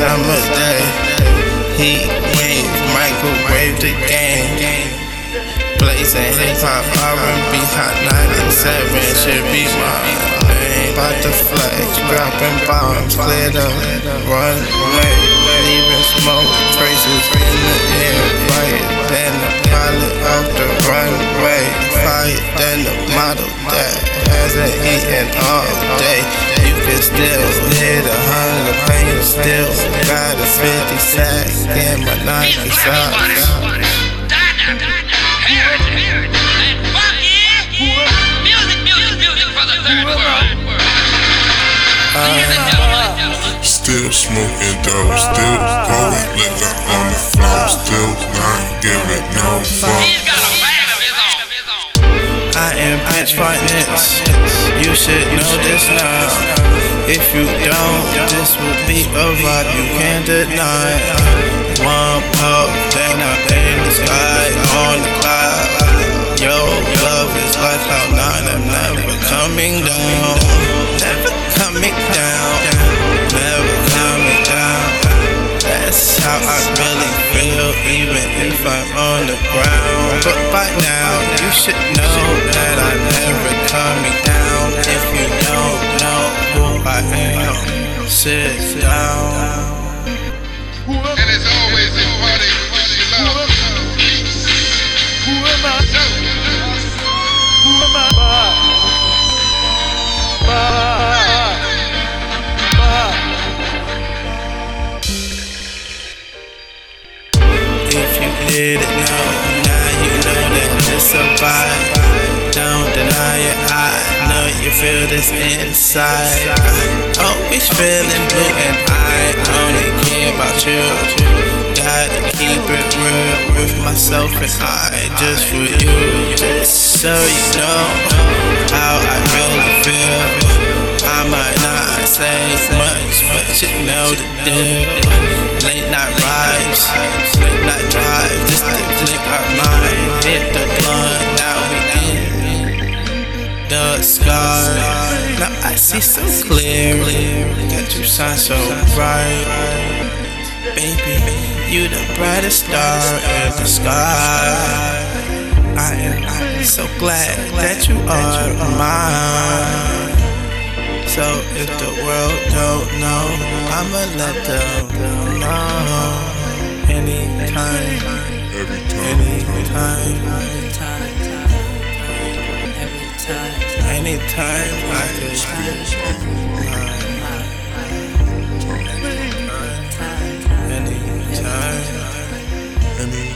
summer day. Heat wave, microwave the game. Blazing hip hop, R&B, hot 97 should be mine. About to flex, dropping bombs, clear the runway, leaving smoke traces in the air. Fire than the pilot off the runway, fire than the model that hasn't eaten all day. You can still hear the hunger pain, still got a 50 sack in my Nike socks. Still smoking dope, still going liquor on the floor, still not giving no fuck. I am bitch finance. You should know this now. If you don't, this will be a vibe you can't deny. One puff, then I'm in the sky on the cloud. Yo, love is like cloud nine. I'm never coming down. Never coming down. Never coming down. That's how I really feel, even if I'm on the ground. But by now, you should know that I'm never coming down. Am, sit down. Who am I? Who am I? If you know, you feel this inside. Always feeling blue, and I only care about you. Gotta keep it real with myself, and I just for you. Just so you know how I really feel. I might not say much, but you know the deal. I see so clearly that you shine so bright. Baby, you the brightest star in the sky. I am, so glad that you are mine. So if the world don't know, I'ma let them know. Anytime, anytime, anytime I could uh, Anytime any,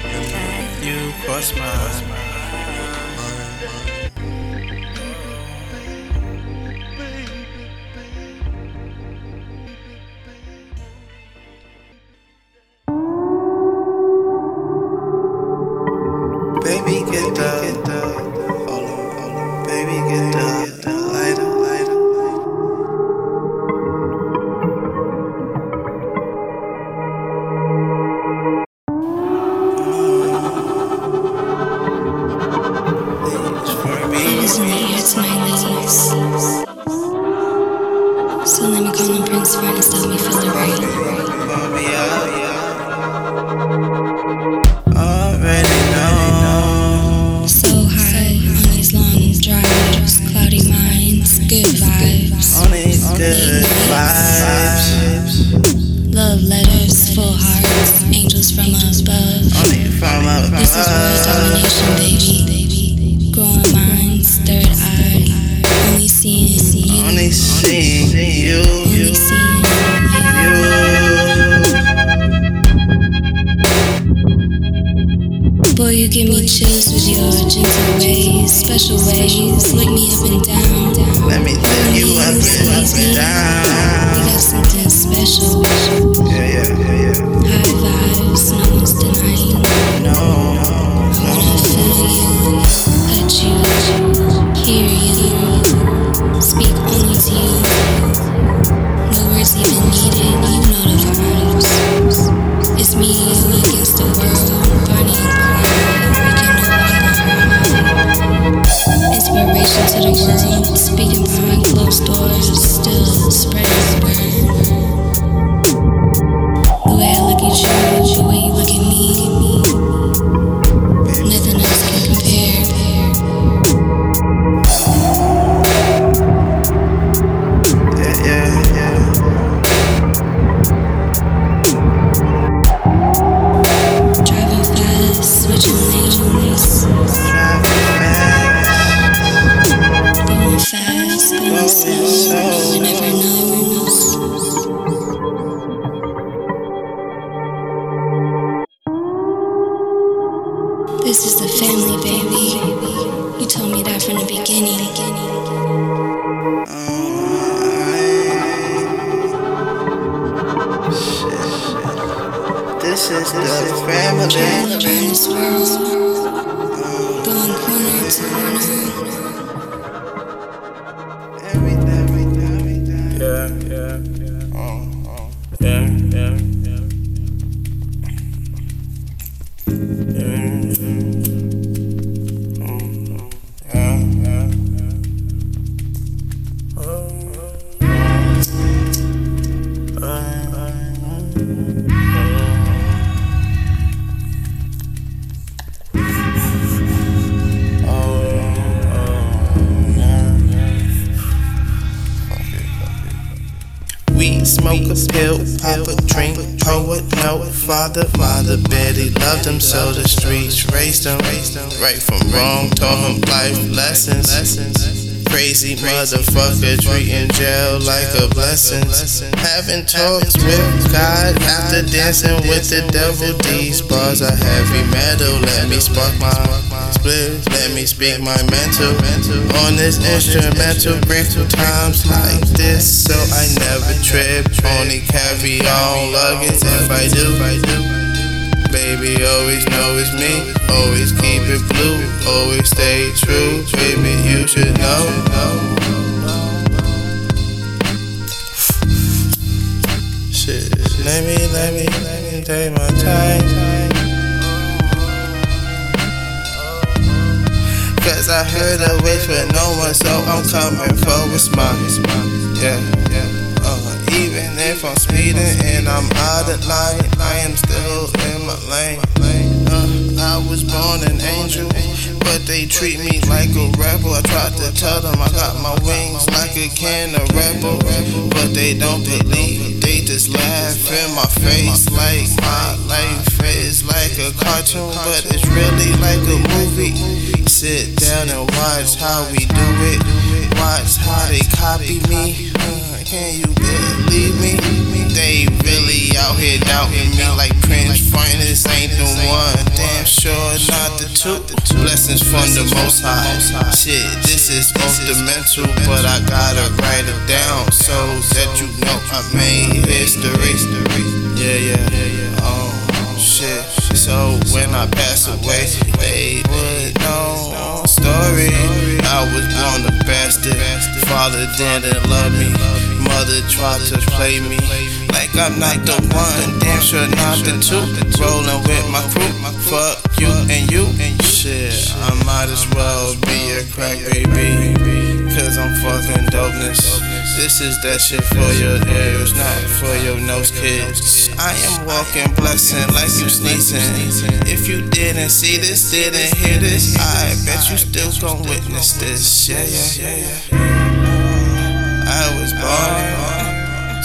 you cross my Baby, up and up We down. got something special. Motherfucker treating jail like a blessing. Having talks with God after dancing with the devil. These bars are heavy metal. Let me spark my split. Let me speak my mental on this instrumental. Grateful times like this, so I never trip. Only carry on luggage if I do. Baby, always know it's me. Always keep it blue. Always stay true. Baby, you should know. Let me, let me, let me take my time. Cause I heard a for no one, so I'm coming for a smile. Yeah, yeah. Uh, even if I'm speeding and I'm out of line, I am still in my lane. Uh, I was born an angel, but they treat me like a rebel. I tried to tell them I got my wings like a can of rebel, but they don't believe. They just laugh in my face like my life is like a cartoon, but it's really like a movie. Sit down and watch how we do it. Watch how they copy me. Uh, Can you believe me? They really out here doubting me like Finest ain't the one. Damn sure not the two. Blessings from the Most High. Shit, this is off the mental, but I gotta write it down so that you know I made history. Yeah, yeah, yeah. Yeah Oh shit. So when I pass away, they would know story. I was born a bastard. Father didn't love me. Mother tried to play me like I'm not the one. Damn sure not the two. Rolling with my crew. Fuck you and you. And shit, I might as well be a crack baby. Cause I'm fucking dopeness. This is that shit for your ears, not for your nose kids. I am walking blessing like you sneezing. If you didn't see this, didn't hear this, I bet you still gon' witness this. Yeah, yeah, yeah, yeah. I was born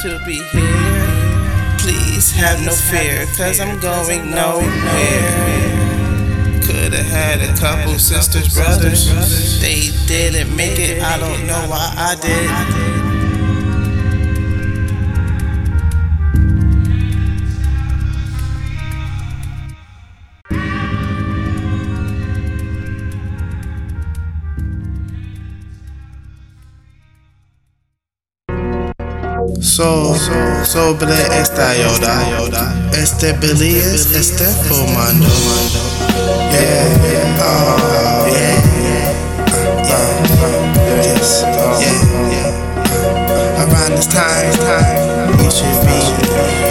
to be here. Please have no fear, cause I'm going nowhere. Could've had a couple sisters, brothers. They didn't make it, I don't know why I did. So, sobre esta yoda, este Billy es este fumando. Yeah, oh, yeah, yeah, uh, yes, yeah, yeah. Around this time, time, you should be.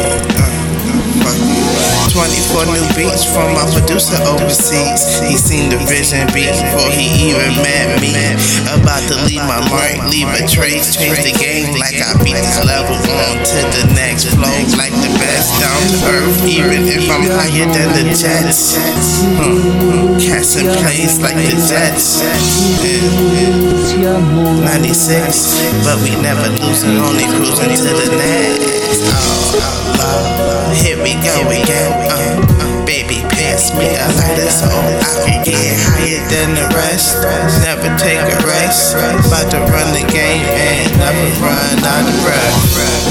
Uh, fuck. 24 new beats from my producer overseas. He seen the vision before he even met me. About to leave my mark, leave a trace, change the game like I beat this level on to the next flow. Like the best down to earth, even if I'm higher than the jets. Hmm. Cats in place like the jets. Yeah. 96, but we never losing, only cruising to the next. Oh, oh, here we go again. Pass a lighter so I can get higher than the rest. Never take a rest. About to run the game and never run out of breath.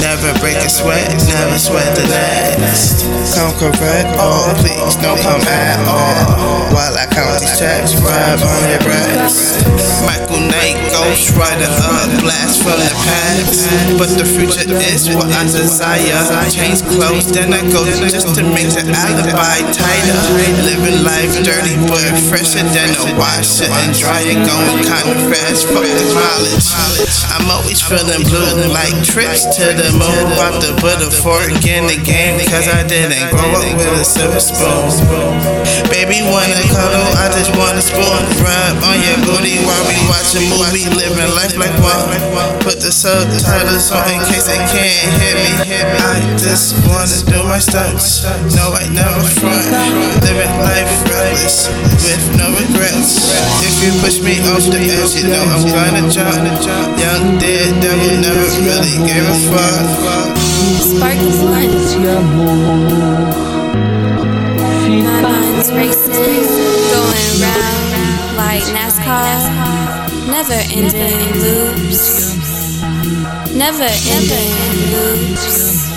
Never break a sweat, never sweat the last. Come correct, oh please don't come at all. While I count these checks, rub on your breast. Michael Knight, Ghost Rider up, blast from the past. But the future is what I desire. I change clothes, then I go just to make the alibi tighter. Living life dirty, but fresher than a washer and dryer. Going kinda fast, fuck the mileage. I'm always feeling blue, like trips to the moon. About to put a fork in the game, cause I didn't grow up with a silver spoon. Baby, wanna cuddle, I just wanna spoon. Rub on your booty while we watch a movie, living life like what? Put the subtitles on in case they can't hear me. I just wanna do my stunts. No, I never front. Living life reckless with no regrets. If you push me off the edge, you know I'm gonna jump. Young dead devil never really gave a fuck. Sparky blunt. My mind's racing, going round like NASCAR. Never ending loops. Never ending loops.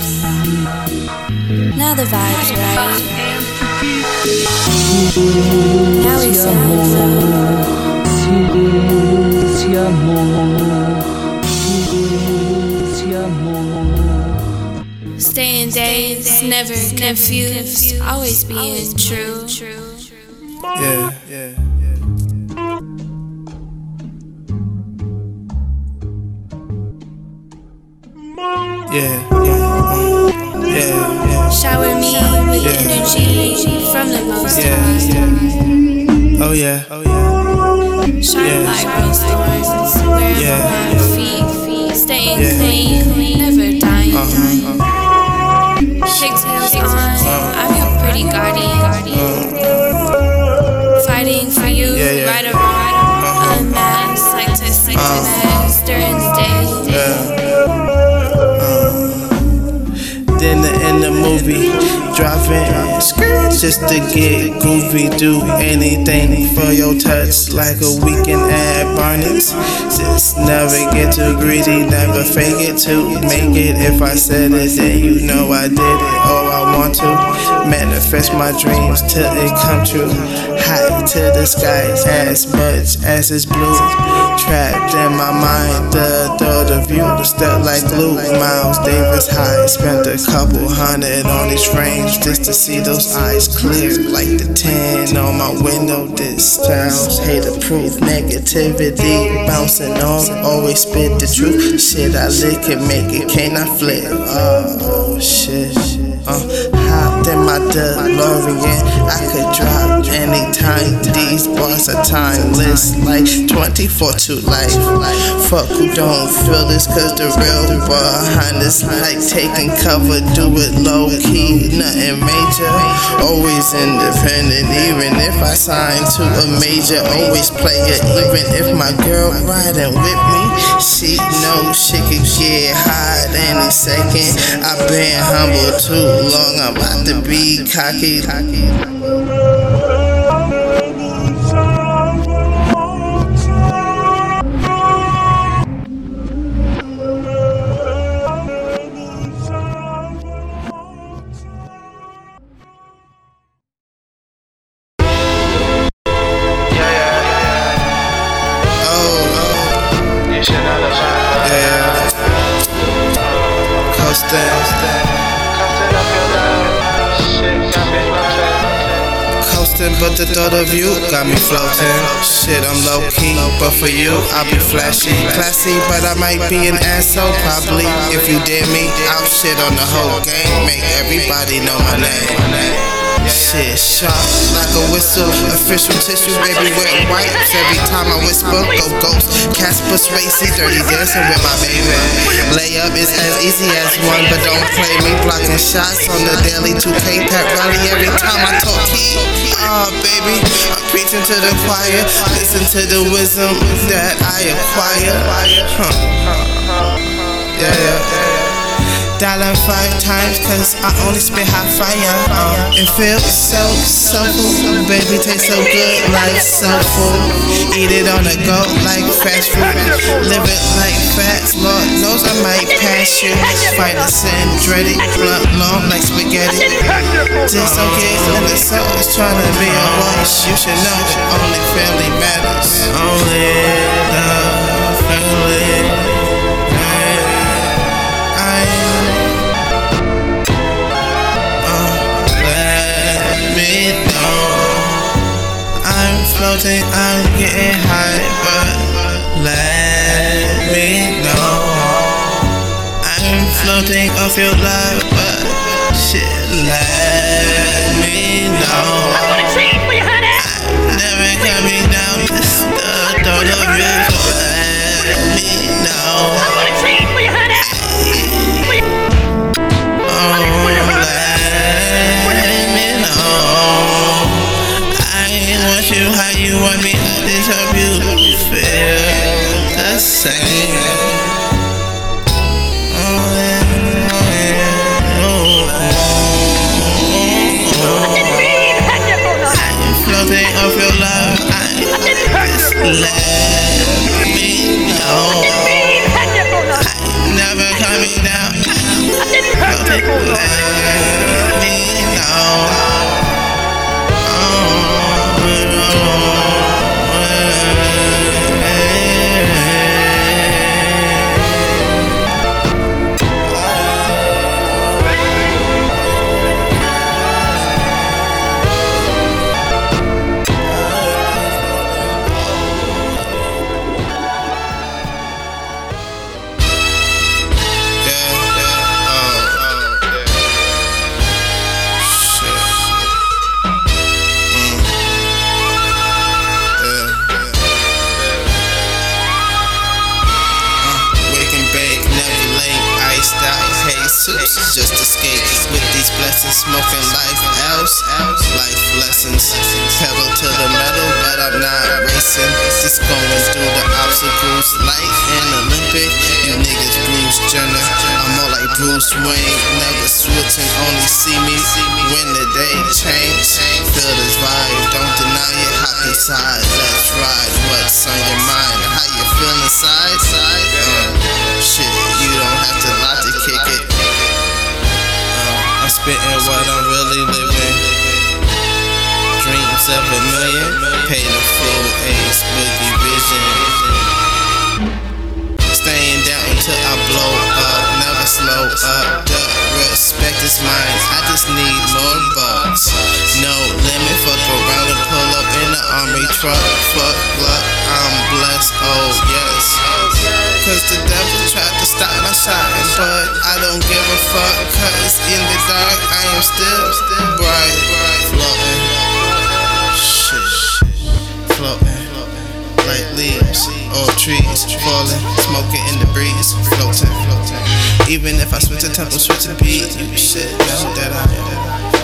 Now the vibe's right. Staying days, never confused, always being true. Yeah, yeah. Yeah, yeah, yeah, yeah, Shower me with energy from the most yeah, high. yeah. Oh yeah, oh yeah. Shine Yeah. like rose thorns wherever Yeah. my feet. Staying Yeah. clean, never dying. Uh-huh, uh, Pigtails on, I'm your pretty guardian. Movie, driving just to get groovy. Do anything for your touch, like a weekend at Bernie's. Just never get too greedy, never fake it to make it. If I said it, then you know I did it. Oh, I want to manifest my dreams till it come true. High to the sky, as much as it's blue. Trapped in my mind, the thought of you stuck like glue. Miles Davis high, spent a couple hundred on these frames just to see those eyes clear, like the 10 on my window. This sounds hater proof, negativity bouncing off. Always spit the truth. Shit, I lick it, make it, can I flip? Oh shit. Uh, hopped in my DeLorean, I could drop anytime. These bars are timeless, like 24 to life. Fuck who don't feel this, cause the real behind this, like taking cover, do it low key, nothing major. Always independent, even if I sign to a major. Always play it, even if my girl riding with me. She knows she could get hot any second. I've been humble too long, I'm about to be cocky. The thought of you got me floating. Shit, I'm low key, but for you, I'll be flashy. Classy, but I might be an asshole, probably. If you did me, I'll shit on the whole game. Make everybody know my name. Shit, sharp like a whistle. Official tissue, baby, wet wipes. Every time I whisper, go ghost. Casper Spacey, dirty dancing with my baby. Layup is as easy as one, but don't play me blocking shots on the daily 2K pet rally every time I talk key. Ah, baby, I'm preaching to the choir. Listen to the wisdom that I acquire. Huh. Yeah, yeah, yeah. Dollar five times, cause I only spit hot fire. Um, it feels so soulful, baby, taste so good like so full. Eat it on the go like fast food. Live it like fats, Lord knows I might pass you. Fight the sin, dread it, blunt long like spaghetti. Just don't get in the is trying to be a boss. You should know that only family matters. Only the family floating, I'm getting high, but let me know. I'm floating off your love, but shit, let me know. Going through the obstacles, life and Olympic, you niggas Bruce Jenner, I'm more like Bruce Wayne, never switching, only see me when the day change, feel this vibe, don't deny it, hop inside, let's ride, what's on your mind, how you feel inside, uh, shit, you don't have to lie to kick it. Uh, I'm spitting what I'm really living. Dreams of a million, pay the full ace, boogie vision. Staying down until I blow up, never slow up. The respect is mine, I just need more bucks. No limit, fuck around and pull up in the army truck. Fuck luck, I'm blessed, oh yes. Cause the devil tried to stop my shine, but I don't give a fuck. Cause in the dark, I am still, still bright, floating. Floating like leaves or trees falling, smoking in the breeze, floating, floating. Even if I switch the tempo, switch the beat, you should know that I am.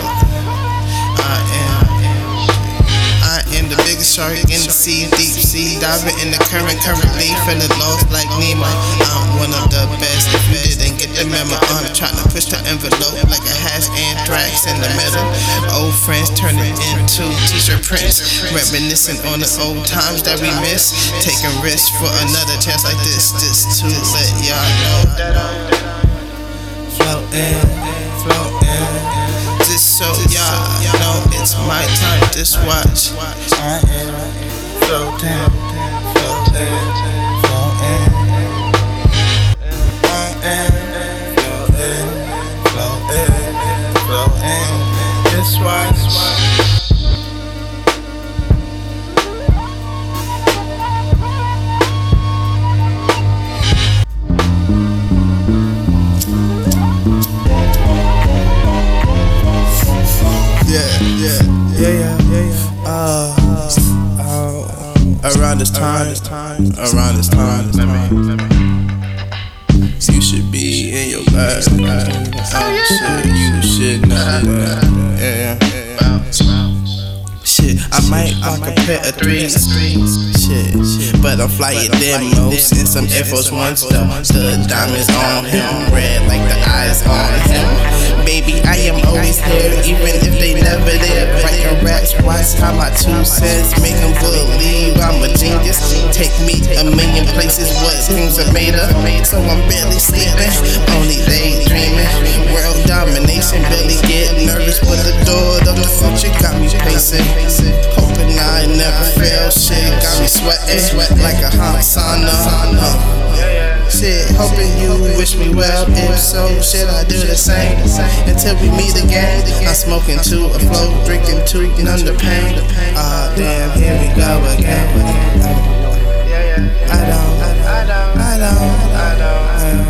I the biggest shark in the sea, deep sea, diving in the current, currently feeling lost like Nemo. I'm one of the best. If you didn't get the memo, I'm trying to push the envelope like a hash anthrax in the middle. Old friends turning into t-shirt prints, reminiscing on the old times that we miss. Taking risks for another chance like this, just to let y'all know that I'm floating, floating. Just so y'all know it's my time. Just watch. I am floating, floating, floating. A but I'm flying them most in some Air Force Ones though. The diamonds on him, red like the eyes on him. Baby, I am always there, even if they never there. Writing raps, watch how my two cents make them believe I'm a genius. Take me to a million places, what dreams are made of. So I'm barely sleeping, only daydreaming. World domination, barely get nervous, but the door of the future got me pacing. Hoping I never fail, shit got me sweating like a hot Shit, hoping you wish me well. If so, should I do the same? Until we meet again, I'm smoking to a flow, drinking to the pain. Ah, damn, here we go again. I don't, I don't, I don't, I don't.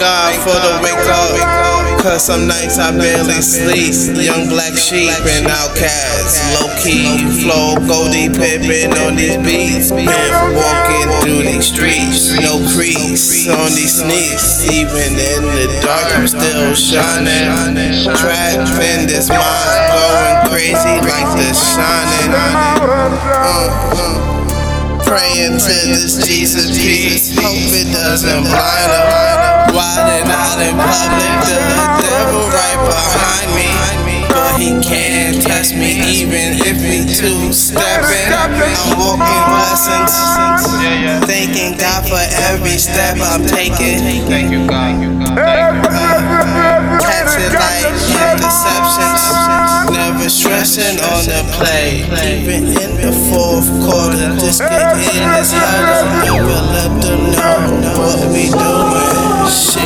God for the wake up. Cause some nights I barely sleep. Young black sheep and outcasts. Low key flow, Goldie Pippin on these beats. Been walking through these streets. No crease on these sneaks. Even in the dark, I'm still shining. Trapped in this mind, going crazy like the shining. Uh, uh. Praying to this Jesus peace. Hope it doesn't blind them. Wildin' out in public, the devil right behind me. But he can't touch me even if we two stepping. I'm walking blessings. Thanking God for every step I'm taking. Thank you, God. Catch it like interceptions. Never stressing on the play. Even in the fourth quarter, just get in this huddle. Never let them know what we doing. Shit.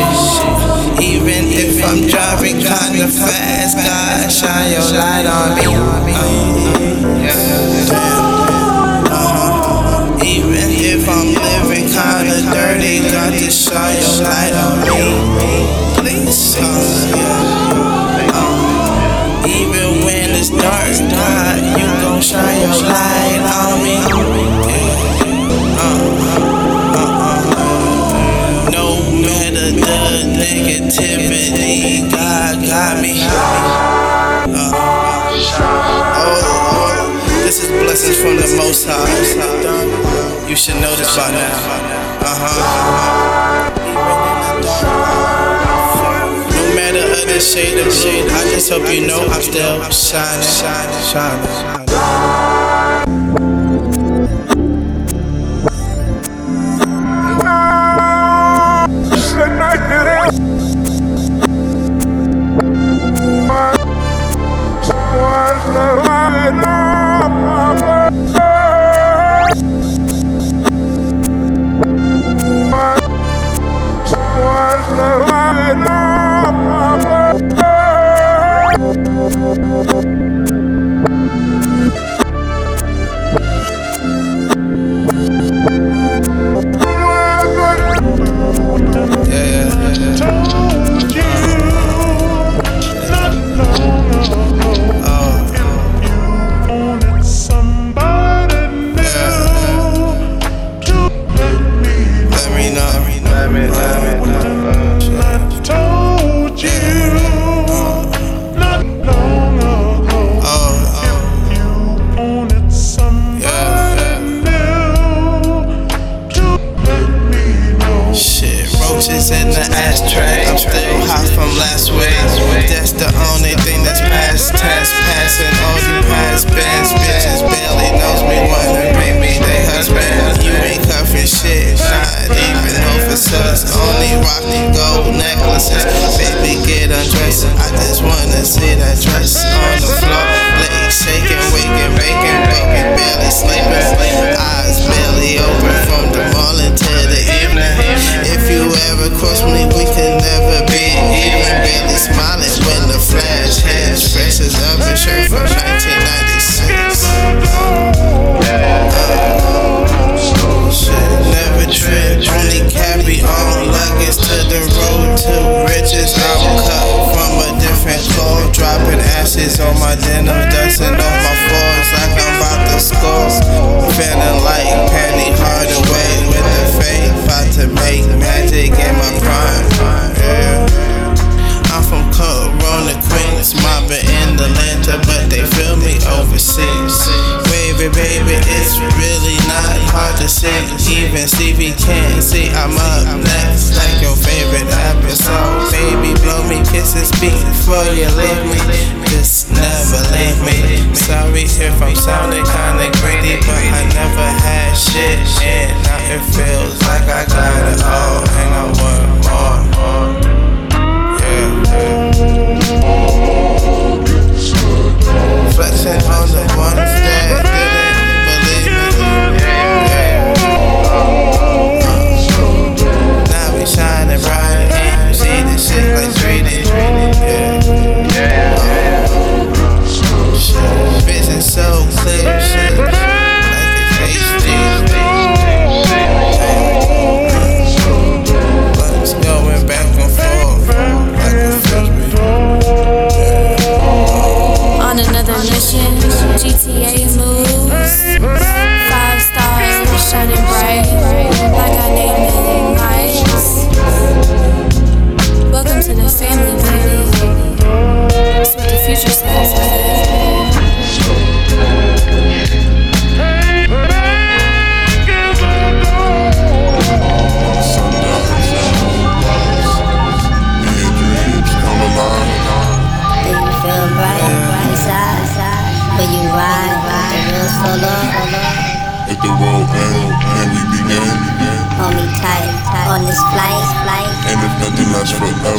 Even if I'm driving kinda fast, God, shine your light on me. Uh-huh. Even if I'm living kinda dirty, God, just shine your light on me. Please, uh, yeah. Uh, even when it's dark, God, you gon' shine your light on me. Negativity, God got me. Uh, oh, oh, this is blessings from the Most High. You should know this by now. Uh huh. No matter of the shade of shade, I just hope you know I'm still shining, shining, shining.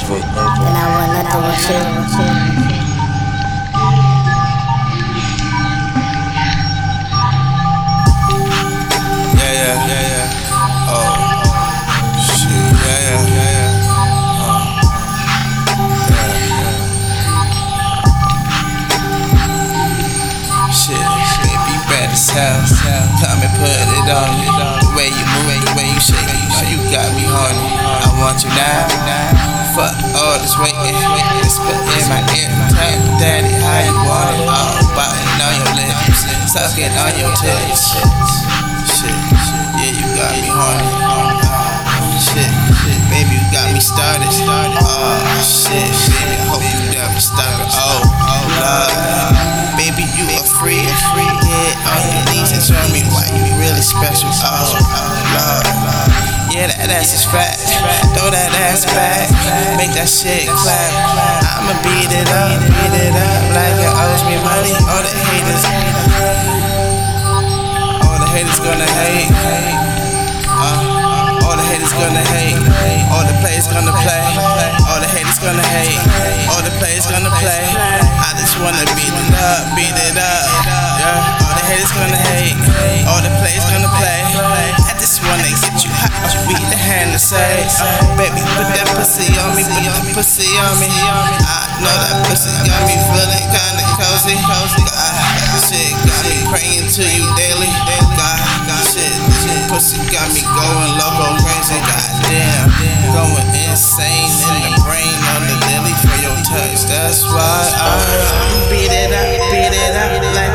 Forever, Then I want nothing with you. Yeah, yeah, yeah, yeah. Oh, shit. Yeah, yeah, yeah, yeah. Oh, yeah, yeah. Shit, baby, you bad as hell. Come and put it on me. The way you move, the way you shake, you got me horny. I want you now. Fuck all this waiting. It's spit in my ear. Me, daddy, how you want it. All biting on your lips, sucking on your tits. Shit, yeah, you got me horny. Shit, shit, baby, you got me started. Oh, shit, hope you never stop it. Oh, oh, Lord. Baby, you free, free. Yeah, on your knees and show me why you really special. Oh, oh Lord. Yeah, that ass is fat. Throw that ass back. Make that shit clap. I'ma beat it up, beat it up like it owes me money. All the haters. All the haters gonna hate. Uh, all the haters gonna hate. All the players gonna play. All the haters gonna hate. All the players gonna play. I just wanna beat it up, beat it up. Yeah. Haters gonna hate. All the players gonna play. I just wanna get you hot. You beat the hand and say, oh, baby, put that pussy on me, put that pussy on me. I know that pussy got me feeling kinda cozy. God, shit got me praying to you daily. God, shit, this pussy got me going loco crazy. Goddamn, going insane in the brain on the lily for your touch. That's why I beat it up, beat it up like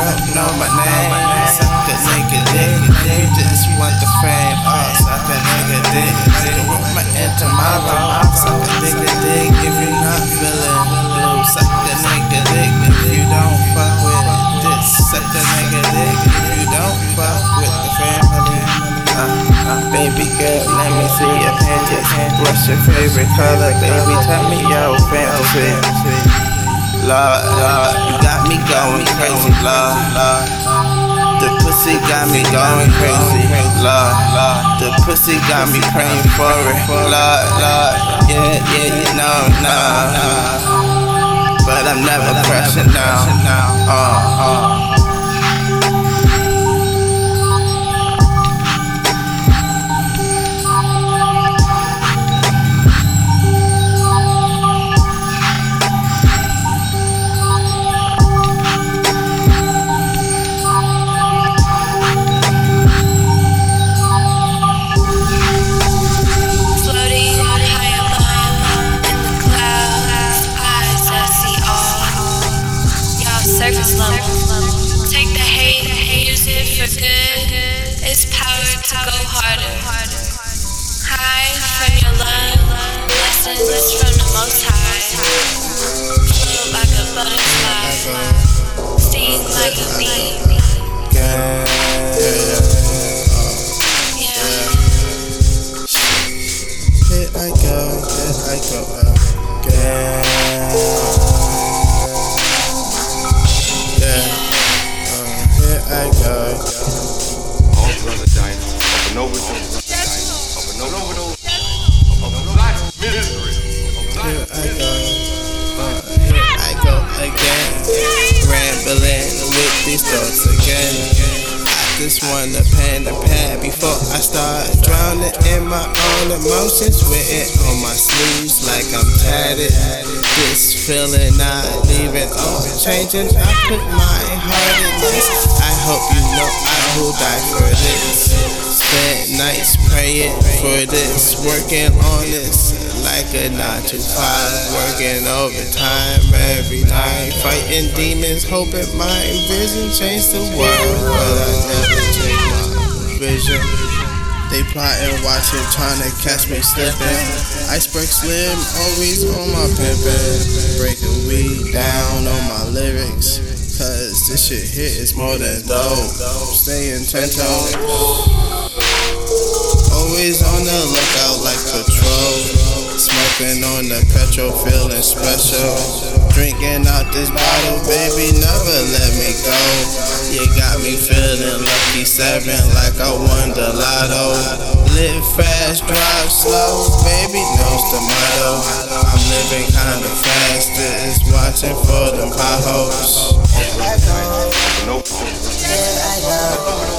won't know my name. Suck the nigga dick, you just want the fame. Uh, oh, suck the nigga dick, nigga with my end tomorrow. Suck the nigga dick if you're not feeling blue. Suck the nigga dick if you don't fuck with this. Suck the nigga dick if you don't fuck with the family. Uh, uh, baby girl, let me see your panties. What's your favorite color, baby? Tell me your fantasy. Lord, Lord, you got me going crazy, Lord, Lord. The pussy got me going crazy, Lord, Lord. The pussy got me praying for it, Lord, Lord. Yeah, yeah, you know, nah. But I'm never pressing now. Uh, uh. These thoughts again. Just wanna pen and pad before I start drowning in my own emotions. With it on my sleeves like I'm tatted. This feeling not leaving off changing. I put my heart in this. I hope you know I will die for this. Spent nights praying for this, working on this like a nine to five, working overtime every night, fighting demons, hoping my vision changed the world, but I never vision. They plotting, watching, trying to catch me slipping. Iceberg slim, always on my pimpin'. Breaking weed down on my lyrics. Cause this shit hit is more than dope. Staying ten toes. Always on the lookout like patrol. Smoking on the petrol, feeling special. Drinking out this bottle, baby, never let me go. You got me feeling lucky seven like I won the lotto. Live fast, drive slow, baby, knows the motto. I'm living kinda fast, is watching for them potholes. Of an overdose, Shit,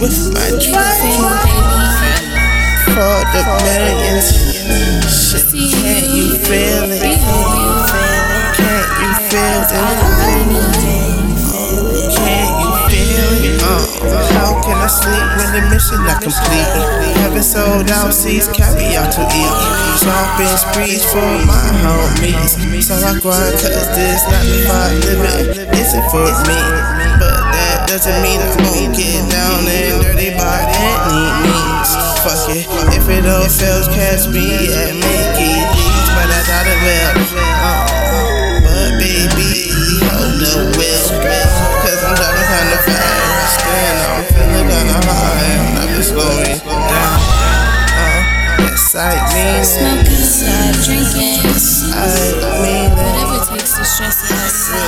with my trophy for the millions. Shit, can't you feel it? Can't you feel it? Can't you feel it? Uh, how can I sleep when the mission not complete? Haven't sold out seats, carry out to eat. Shopping sprees for my homies. So I grind cause this not the five living isn't for me. But that doesn't mean I won't get down and dirty by any means. Fuck it, if it all fails, catch me at Mickey D's, but I thought it will. Uh, uh, but baby, hold the wheel, I'm driving kinda fast and I'm feeling kinda high I'm just slowing down. Uh, yes, it. Stop drinking. I mean it. Whatever takes to stress it.